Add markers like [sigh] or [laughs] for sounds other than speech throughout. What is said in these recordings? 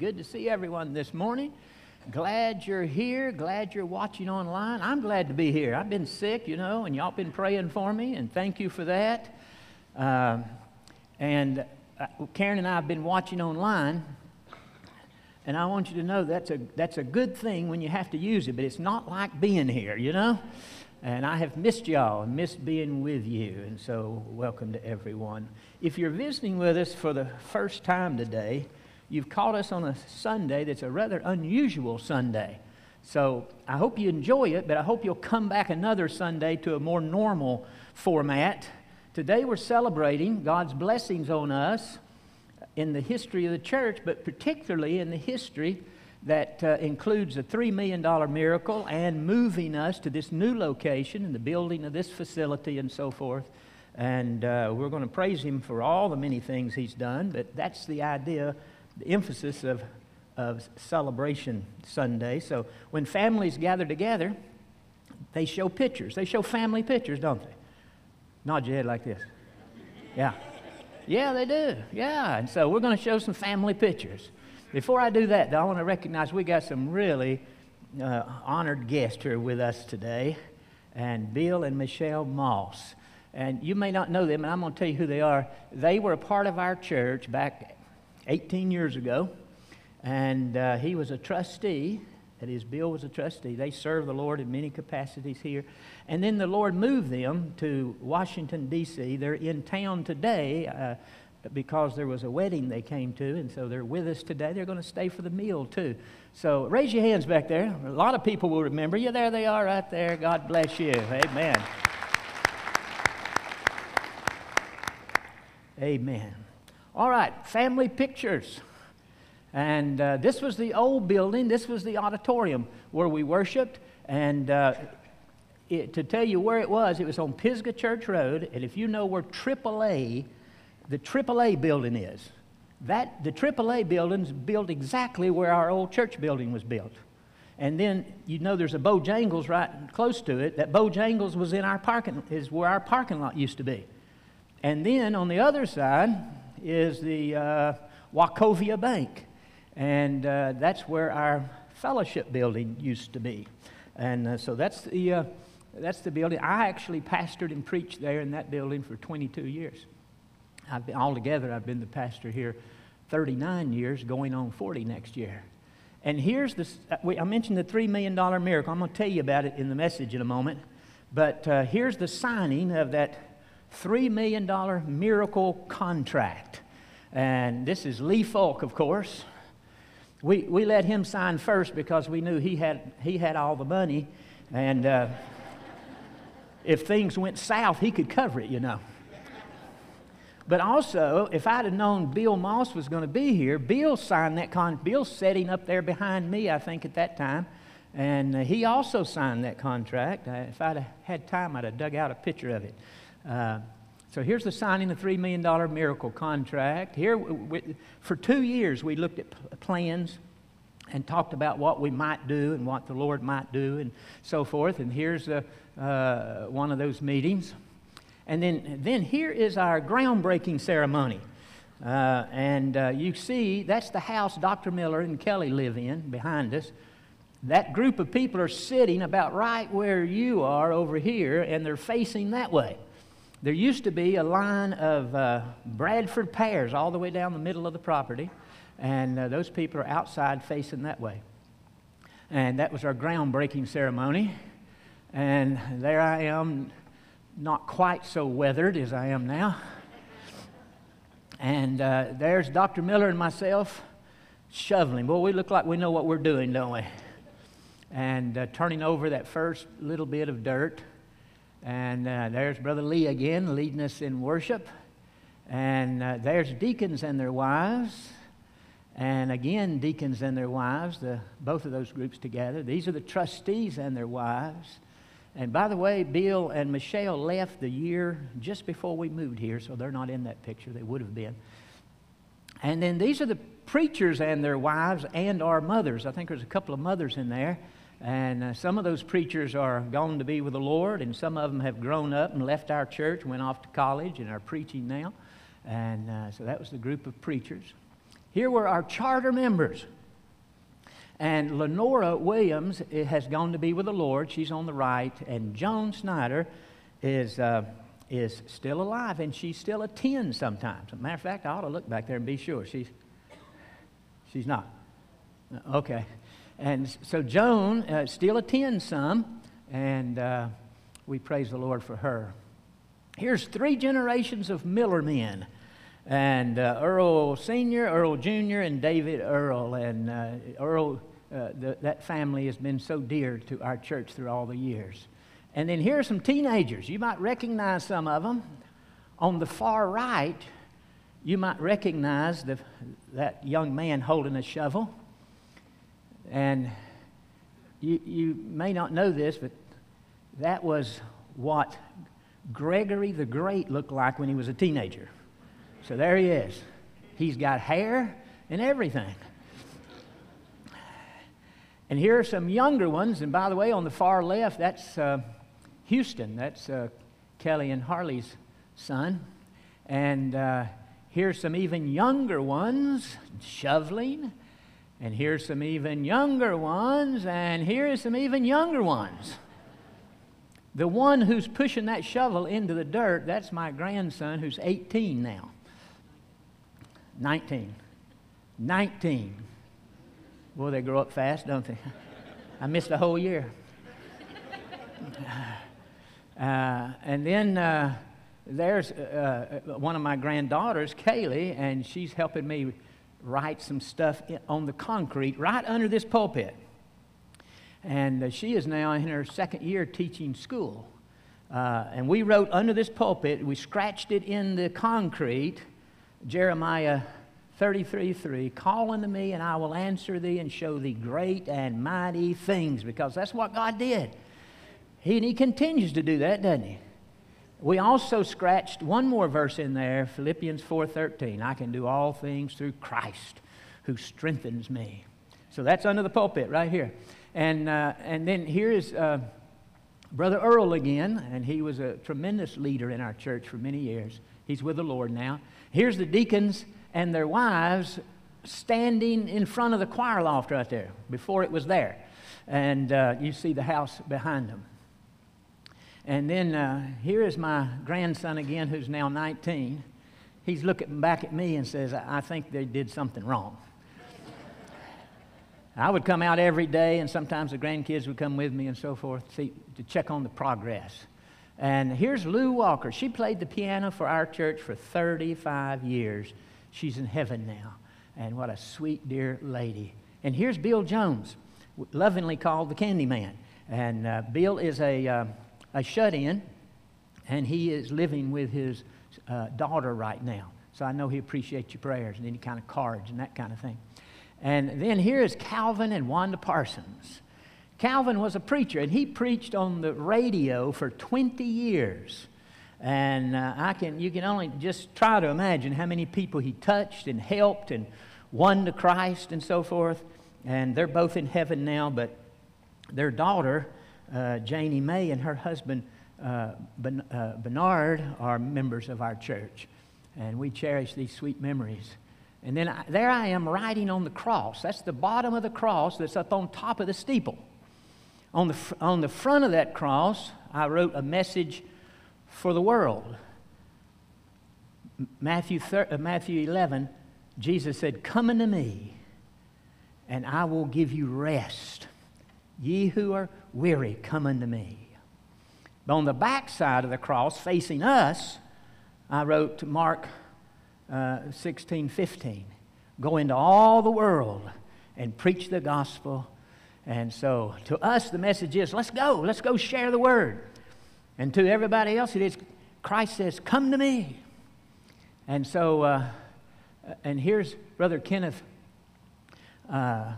Good to see everyone this morning. Glad you're here. Glad you're watching online. I'm glad to be here. I've been sick, you know, and y'all been praying for me, and thank you for that. Um, and uh, Karen and I have been watching online, and I want you to know that's a, that's a good thing when you have to use it, but it's not like being here, you know? And I have missed y'all and missed being with you. And so, welcome to everyone. If you're visiting with us for the first time today, you've caught us on a Sunday that's a rather unusual Sunday. So, I hope you enjoy it, but I hope you'll come back another Sunday to a more normal format. Today, we're celebrating God's blessings on us in the history of the church, but particularly in the history that uh, includes a $3 million miracle and moving us to this new location and the building of this facility and so forth. And uh, we're going to praise him for all the many things he's done, but that's the idea, the emphasis of, of Celebration Sunday. So when families gather together, they show pictures. They show family pictures, don't they? Nod your head like this. Yeah. Yeah, they do. Yeah. And so we're going to show some family pictures. Before I do that, though, I want to recognize we got some really uh, honored guests here with us today, and Bill and Michelle Moss. And you may not know them, and I'm going to tell you who they are. They were a part of our church back 18 years ago, and uh, he was a trustee. That is, Bill was a trustee. They served the Lord in many capacities here. And then the Lord moved them to Washington, D.C. They're in town today. Uh, because there was a wedding they came to, and so they're with us today. They're going to stay for the meal too. So raise your hands back there. A lot of people will remember you. There they are right there. God bless you. Amen. Amen. All right, family pictures. And uh, this was the old building, this was the auditorium where we worshiped. And uh, it, to tell you where it was, it was on Pisgah Church Road. And if you know where AAA the AAA building is. That, the AAA building's built exactly where our old church building was built. And then you know there's a Bojangles right close to it. That Bojangles was in our parking is where our parking lot used to be. And then on the other side is the uh, Wachovia Bank, and uh, that's where our fellowship building used to be. And uh, so that's the uh, that's the building. I actually pastored and preached there in that building for 22 years. I've been, altogether, I've been the pastor here 39 years, going on 40 next year. And here's the, I mentioned the $3 million miracle. I'm going to tell you about it in the message in a moment. But uh, here's the signing of that $3 million miracle contract. And this is Lee Falk, of course. We, we let him sign first because we knew he had, he had all the money. And uh, [laughs] if things went south, he could cover it, you know. But also, if I'd have known Bill Moss was going to be here, Bill signed that contract. Bill's sitting up there behind me, I think, at that time. And uh, he also signed that contract. Uh, if I'd have had time, I'd have dug out a picture of it. Uh, so here's the signing of the $3 million miracle contract. Here, we, for two years, we looked at p- plans and talked about what we might do and what the Lord might do and so forth. And here's uh, one of those meetings. And then, then here is our groundbreaking ceremony. Uh, and uh, you see, that's the house Dr. Miller and Kelly live in behind us. That group of people are sitting about right where you are over here, and they're facing that way. There used to be a line of uh, Bradford pears all the way down the middle of the property, and uh, those people are outside facing that way. And that was our groundbreaking ceremony. And there I am not quite so weathered as I am now. And uh, there's Dr. Miller and myself shoveling. Boy, we look like we know what we're doing, don't we? And uh, turning over that first little bit of dirt. And uh, there's Brother Lee again leading us in worship. And uh, there's deacons and their wives. And again, deacons and their wives, the, both of those groups together. These are the trustees and their wives. And by the way, Bill and Michelle left the year just before we moved here, so they're not in that picture. They would have been. And then these are the preachers and their wives and our mothers. I think there's a couple of mothers in there. And uh, some of those preachers are gone to be with the Lord, and some of them have grown up and left our church, went off to college, and are preaching now. And uh, so that was the group of preachers. Here were our charter members. And Lenora Williams eh, has gone to be with the Lord. She's on the right. And Joan Snyder is, uh, is still alive, and she still attends sometimes. Matter of fact, I ought to look back there and be sure. She's, she's not. Okay. And so Joan uh, still attends some, and uh, we praise the Lord for her. Here's three generations of Miller men and uh, Earl Sr., Earl Jr., and David Earl. And uh, Earl, uh, the, that family has been so dear to our church through all the years. And then here are some teenagers. You might recognize some of them. On the far right, you might recognize the, that young man holding a shovel. And you, you may not know this, but that was what Gregory the Great looked like when he was a teenager. So there he is. He's got hair and everything. And here are some younger ones. And by the way, on the far left, that's uh, Houston. That's uh, Kelly and Harley's son. And uh, here's some even younger ones shoveling. And here's some even younger ones. And here's some even younger ones. The one who's pushing that shovel into the dirt, that's my grandson who's 18 now. 19. 19. Boy, they grow up fast, don't they? [laughs] I missed a whole year. [sighs] Uh, and then uh, there's uh, uh, one of my granddaughters, Kaylee, and she's helping me write some stuff on the concrete right under this pulpit. And uh, she is now in her second year teaching school. Uh, and we wrote under this pulpit, we scratched it in the concrete, Jeremiah 33 3, call unto me and I will answer thee and show thee great and mighty things, because that's what God did. He, and he continues to do that, doesn't he? We also scratched one more verse in there, Philippians 4:13. I can do all things through Christ who strengthens me. So that's under the pulpit right here. And, uh, and then here is uh, Brother Earl again, and he was a tremendous leader in our church for many years. He's with the Lord now. Here's the deacons and their wives standing in front of the choir loft right there before it was there. And uh, you see the house behind them. And then uh, here is my grandson again, who's now 19. He's looking back at me and says, I think they did something wrong. I would come out every day, and sometimes the grandkids would come with me and so forth see, to check on the progress. And here's Lou Walker. She played the piano for our church for 35 years. She's in heaven now. And what a sweet, dear lady. And here's Bill Jones, lovingly called the Candy Man. And uh, Bill is a, uh, a shut in, and he is living with his uh, daughter right now. So I know he appreciates your prayers and any kind of cards and that kind of thing. And then here is Calvin and Wanda Parsons. Calvin was a preacher, and he preached on the radio for 20 years. And uh, I can, you can only just try to imagine how many people he touched and helped and won to Christ and so forth. And they're both in heaven now, but their daughter, Janie May, and her husband, uh, ben, uh, Bernard, are members of our church. And we cherish these sweet memories. And then I, there I am writing on the cross. That's the bottom of the cross that's up on top of the steeple. On the, on the front of that cross, I wrote a message for the world. Matthew, thir- uh, Matthew 11, Jesus said, Come unto me, and I will give you rest. Ye who are weary, come unto me. But on the back side of the cross, facing us, I wrote to Mark uh, 16, 15. Go into all the world and preach the gospel. And so to us, the message is let's go, let's go share the word. And to everybody else, it is Christ says, Come to me. And so, uh, and here's Brother Kenneth uh,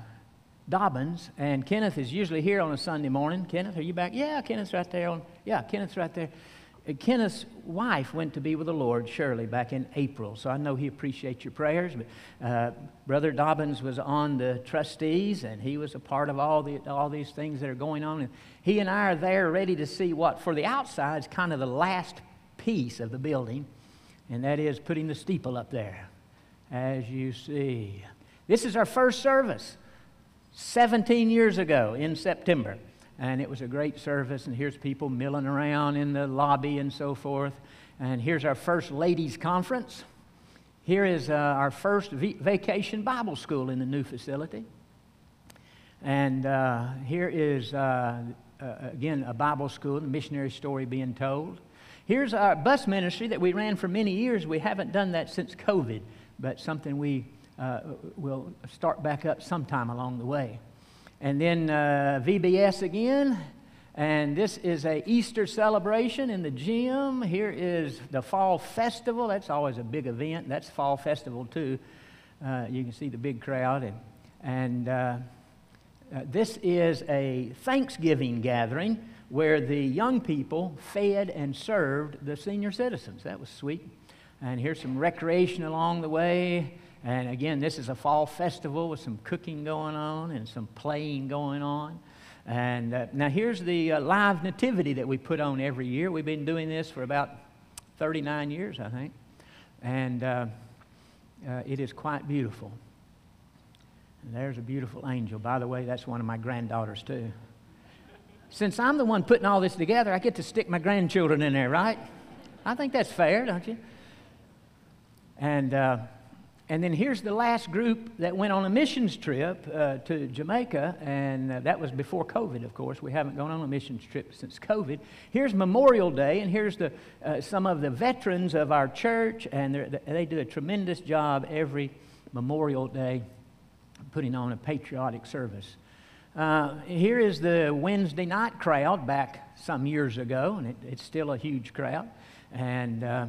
Dobbins. And Kenneth is usually here on a Sunday morning. Kenneth, are you back? Yeah, Kenneth's right there. On, yeah, Kenneth's right there. Uh, Kenneth's wife went to be with the Lord, Shirley, back in April. So I know he appreciates your prayers. But uh, Brother Dobbins was on the trustees, and he was a part of all, the, all these things that are going on. And he and I are there ready to see what, for the outside, is kind of the last piece of the building, and that is putting the steeple up there. as you see. This is our first service 17 years ago in September. And it was a great service, and here's people milling around in the lobby and so forth. And here's our first ladies' conference. Here is uh, our first vacation Bible school in the new facility. And uh, here is, uh again, a Bible school, the missionary story being told. Here's our bus ministry that we ran for many years. We haven't done that since COVID, but something we uh, will start back up sometime along the way. And then uh, VBS again. And this is a Easter celebration in the gym. Here is the Fall Festival. That's always a big event. That's Fall Festival too. Uh, you can see the big crowd. And, and uh, uh, this is a Thanksgiving gathering where the young people fed and served the senior citizens. That was sweet. And here's some recreation along the way. And again, this is a fall festival with some cooking going on and some playing going on. And uh, now here's the uh, live nativity that we put on every year. We've been doing this for about 39 years, I think. And uh, uh it is quite beautiful. And there's a beautiful angel. By the way, that's one of my granddaughters, too. Since I'm the one putting all this together, I get to stick my grandchildren in there, right? I think that's fair, don't you? And uh, and then here's the last group that went on a missions trip uh, to Jamaica, and uh, that was before COVID, of course. We haven't gone on a missions trip since COVID. Here's Memorial Day, and here's the, uh, some of the veterans of our church, and they do a tremendous job every Memorial Day putting on a patriotic service. Uh, here is the Wednesday night crowd back some years ago, and it, it's still a huge crowd. And uh,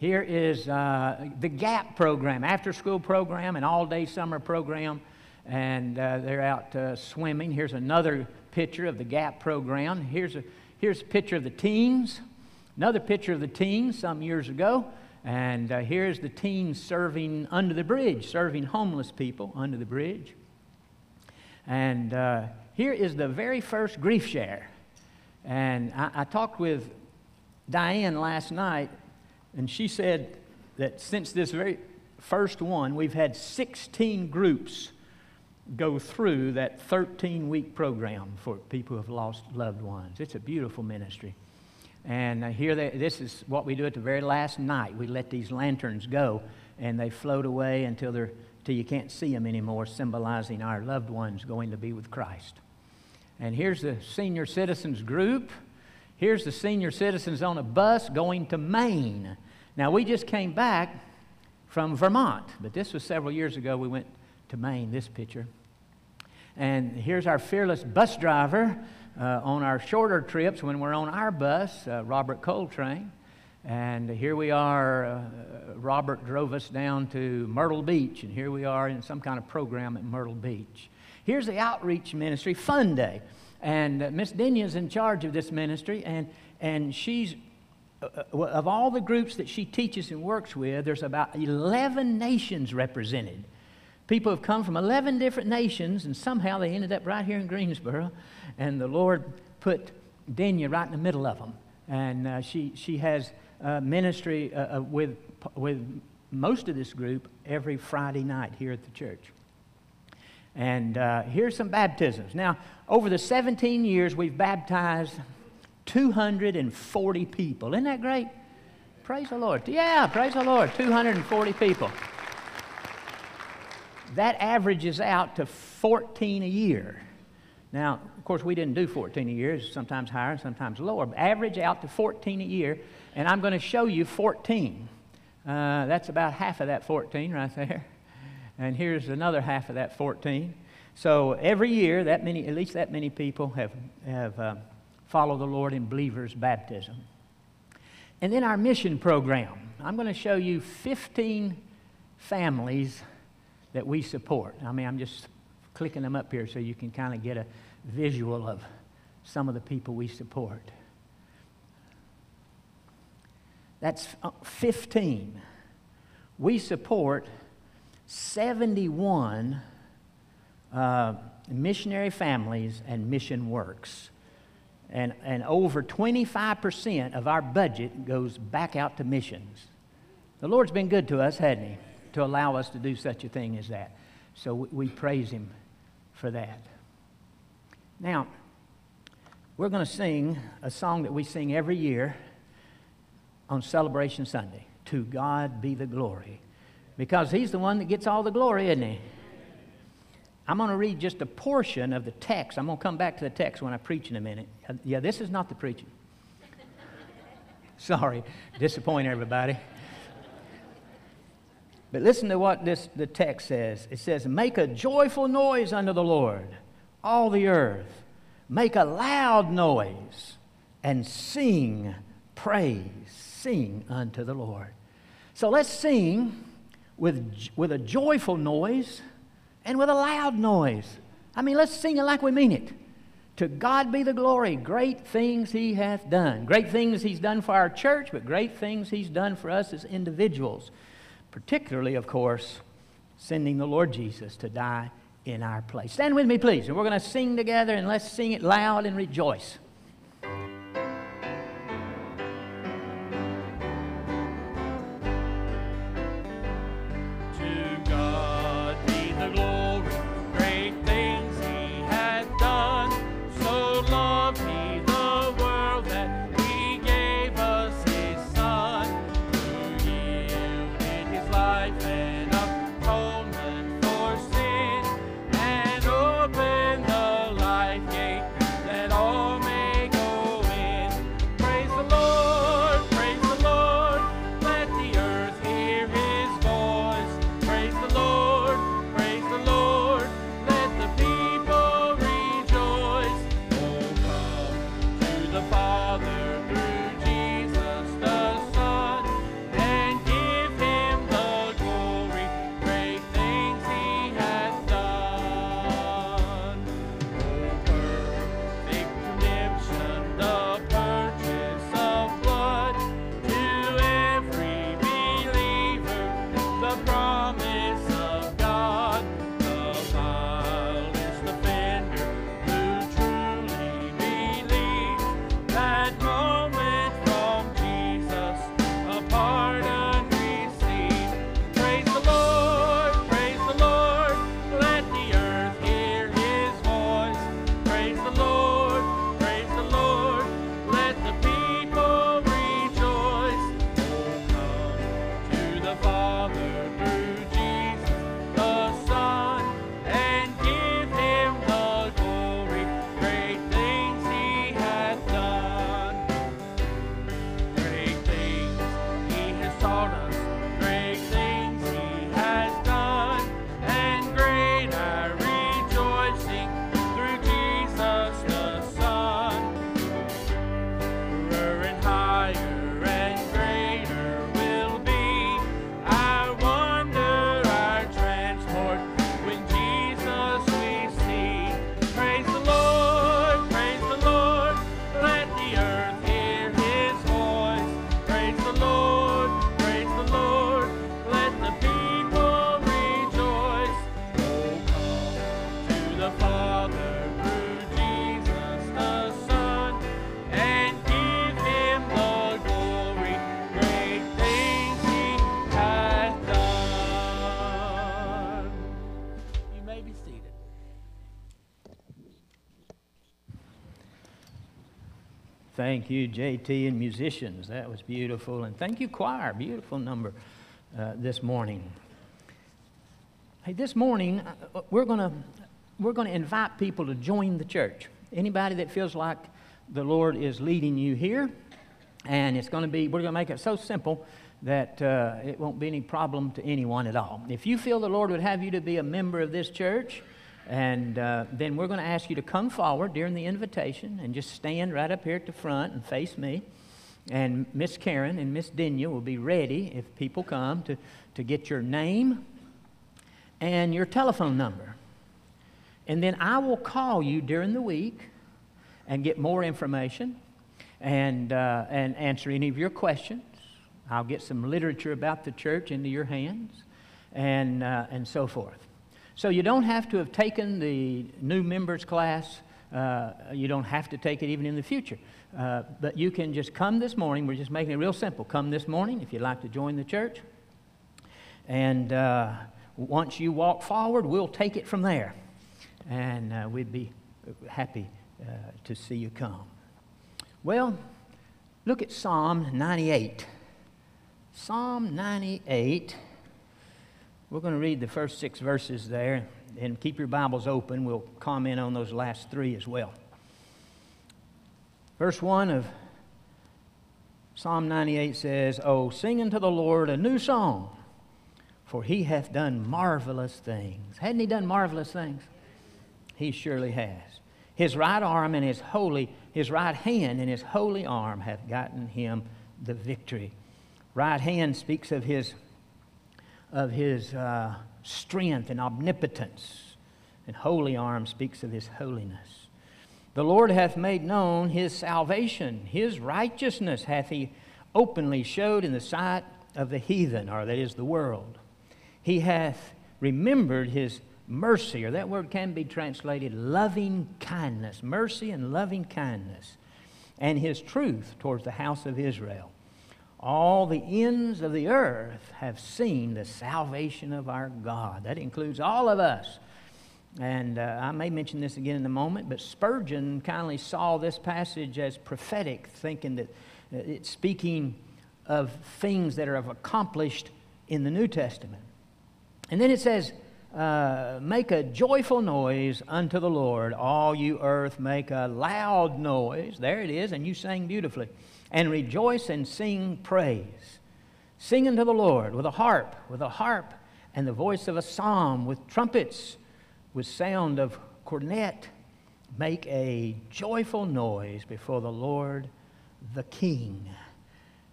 here is uh, the GAP program, after school program, and all day summer program. And uh, they're out uh, swimming. Here's another picture of the GAP program. Here's a, here's a picture of the teens. Another picture of the teens some years ago. And uh, here's the teens serving under the bridge, serving homeless people under the bridge. And uh, here is the very first grief share. And I, I talked with Diane last night, and she said that since this very first one, we've had 16 groups go through that 13 week program for people who have lost loved ones. It's a beautiful ministry. And here, they, this is what we do at the very last night. We let these lanterns go, and they float away until, they're, until you can't see them anymore, symbolizing our loved ones going to be with Christ. And here's the senior citizens group. Here's the senior citizens on a bus going to Maine. Now, we just came back from Vermont, but this was several years ago. We went to Maine, this picture. And here's our fearless bus driver uh, on our shorter trips when we're on our bus, uh, Robert Coltrane. And here we are. Uh, Robert drove us down to Myrtle Beach, and here we are in some kind of program at Myrtle Beach. Here's the outreach ministry, Fun Day. And uh, Miss Denya is in charge of this ministry, and, and she's, uh, uh of all the groups that she teaches and works with, there's about 11 nations represented. People have come from 11 different nations, and somehow they ended up right here in Greensboro, and the Lord put Denya right in the middle of them. And uh, she, she has ministry uh, uh, with, with most of this group every Friday night here at the church. And uh, here's some baptisms. Now, over the 17 years, we've baptized 240 people. Isn't that great? Praise the Lord. Yeah, praise the Lord. 240 people. That averages out to 14 a year. Now, of course, we didn't do 14 a year, sometimes higher, sometimes lower. Average out to 14 a year, and I'm going to show you 14. Uh, that's about half of that 14 right there and here's another half of that 14. So every year, that many, at least that many people have, have uh, followed the Lord in believers' baptism. And then our mission program. I'm going to show you 15 families that we support. I mean, I'm just clicking them up here so you can kind of get a visual of some of the people we support. That's uh, 15. We support 71 uh, missionary families and mission works. And, and over 25% of our budget goes back out to missions. The Lord's been good to us, hasn't He? to allow us to do such a thing as that. So we, we praise Him for that. Now, we're going to sing a song that we sing every year on Celebration Sunday To God be the glory. Because He's the one that gets all the glory, isn't He? I'm going to read just a portion of the text. I'm going to come back to the text when I preach in a minute. Uh, yeah, this is not the preaching. [laughs] Sorry, disappoint everybody. But listen to what this, the text says. It says, Make a joyful noise unto the Lord, all the earth. Make a loud noise and sing praise. Sing unto the Lord. So let's sing with, with a joyful noise and with a loud noise. I mean, let's sing it like we mean it. To God be the glory. Great things He hath done. Great things He's done for our church, but great things He's done for us as individuals. Particularly, of course, sending the Lord Jesus to die in our place. Stand with me, please, and we're going to sing together, and let's sing it loud and rejoice. Thank you, JT, and musicians. That was beautiful. And thank you, choir. Beautiful number uh, this morning. Hey, this morning, uh, we're going we're going to invite people to join the church. Anybody that feels like the Lord is leading you here, and it's going to be, we're going to make it so simple that uh, it won't be any problem to anyone at all. If you feel the Lord would have you to be a member of this church, and uh, then we're going to ask you to come forward during the invitation and just stand right up here at the front and face me. And Miss Karen and Miss Dinya will be ready if people come to, to get your name and your telephone number. And then I will call you during the week and get more information and, uh, and answer any of your questions. I'll get some literature about the church into your hands and, uh, and so forth. So you don't have to have taken the new members class. Uh, you don't have to take it even in the future. Uh, but you can just come this morning. We're just making it real simple. Come this morning if you'd like to join the church. And uh, once you walk forward, we'll take it from there. And uh, we'd be happy uh, to see you come. Well, look at Psalm 98. Psalm 98. We're going to read the first six verses there and keep your Bibles open. We'll comment on those last three as well. Verse 1 of Psalm 98 says, Oh, sing unto the Lord a new song, for he hath done marvelous things. Hadn't he done marvelous things? He surely has. His right arm and his holy, his right hand and his holy arm hath gotten him the victory. Right hand speaks of his, of his uh, strength and omnipotence, and holy arm speaks of his holiness. The Lord hath made known his salvation. His righteousness hath he openly showed in the sight of the heathen, or that is the world. He hath remembered his mercy, or that word can be translated loving kindness, mercy and loving kindness, and his truth towards the house of Israel. All the ends of the earth have seen the salvation of our God. That includes all of us. And uh, I may mention this again in a moment, but Spurgeon kindly saw this passage as prophetic, thinking that uh, it's speaking of things that are accomplished in the New Testament. And then it says, uh, Make a joyful noise unto the Lord, all you earth, make a loud noise. There it is, and you sang beautifully. And rejoice and sing praise. Sing unto the Lord with a harp, with a harp, and the voice of a psalm, with trumpets with sound of cornet, make a joyful noise before the Lord the King.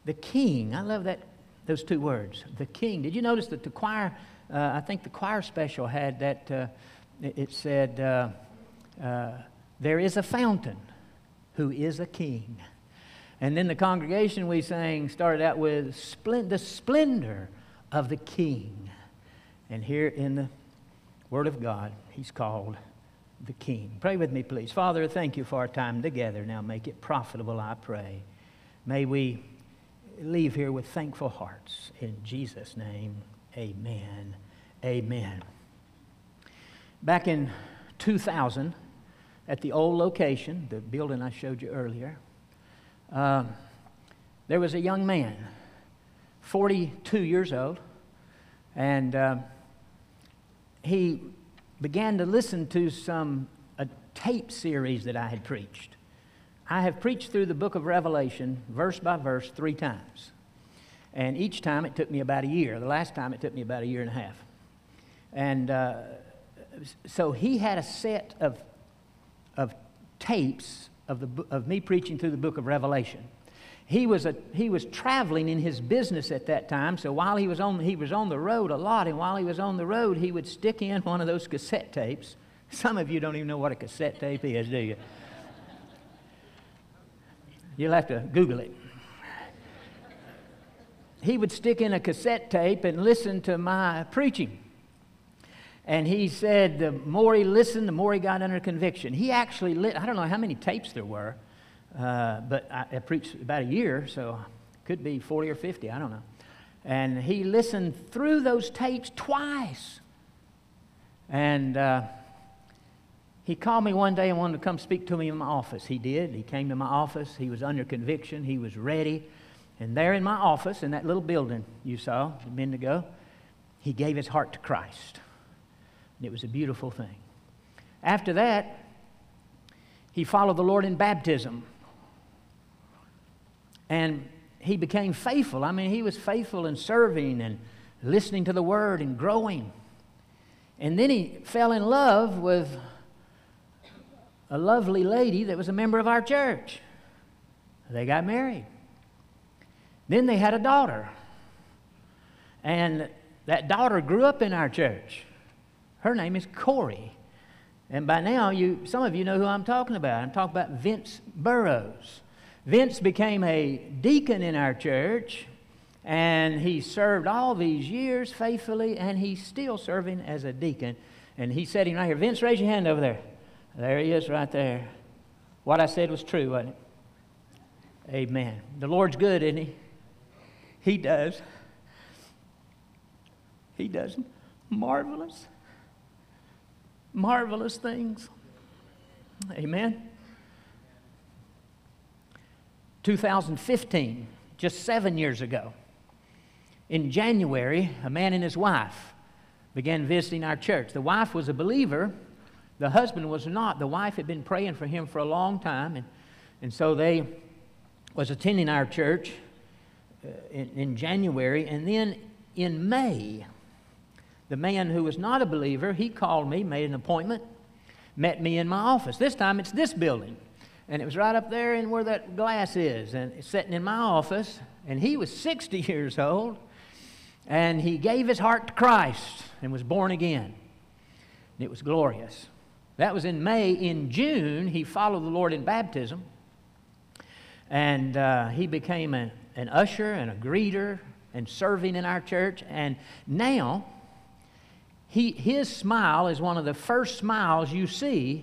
The King, I love that, those two words, the King. Did you notice that the choir, uh, I think the choir special had that, uh, it said, uh, uh, There is a fountain who is a king. And then the congregation we sang started out with the splendor of the King. And here in the Word of God, He's called the King. Pray with me, please. Father, thank you for our time together. Now make it profitable, I pray. May we leave here with thankful hearts. In Jesus' name, amen. Amen. Back in 2000, at the old location, the building I showed you earlier, uh, there was a young man, 42 years old, and uh, he began to listen to some a tape series that I had preached. I have preached through the book of Revelation, verse by verse, three times. And each time it took me about a year. The last time it took me about a year and a half. And uh, so he had a set of, of tapes of, the, of me preaching through the book of Revelation he was, a, he was traveling in his business at that time, so while he was, on, he was on the road a lot, and while he was on the road, he would stick in one of those cassette tapes. [laughs] Some of you don't even know what a cassette tape is, do you? You'll have to Google it. He would stick in a cassette tape and listen to my preaching. And he said the more he listened, the more he got under conviction. He actually lit, I don't know how many tapes there were, uh, but I, I, preached about a year, so could be 40 or 50, I don't know. And he listened through those tapes twice. And uh, he called me one day and wanted to come speak to me in my office. He did. He came to my office. He was under conviction. He was ready. And there in my office, in that little building you saw a minute ago, he gave his heart to Christ. And it was a beautiful thing. After that, he followed the Lord in baptism. And he became faithful. I mean, he was faithful in serving and listening to the word and growing. And then he fell in love with a lovely lady that was a member of our church. They got married. Then they had a daughter. And that daughter grew up in our church. Her name is Corey. And by now, you, some of you know who I'm talking about. I'm talking about Vince Burrows. Vince became a deacon in our church, and he served all these years faithfully, and he's still serving as a deacon. And he's sitting right here. Vince, raise your hand over there. There he is right there. What I said was true, wasn't it? Amen. The Lord's good, isn't he? He does. He does marvelous, marvelous things. Amen. 2015, just seven years ago, in January, a man and his wife began visiting our church. The wife was a believer, the husband was not. The wife had been praying for him for a long time, and, and so they was attending our church uh, in, in January, and then in May, the man who was not a believer, he called me, made an appointment, met me in my office. This time it's this building. And it was right up there in where that glass is, and sitting in my office. And he was 60 [laughs] years old, and he gave his heart to Christ and was born again. And it was glorious. That was in May. In June, he followed the Lord in baptism, and uh, he became a, an usher and a greeter and serving in our church. And now, he, his smile is one of the first smiles you see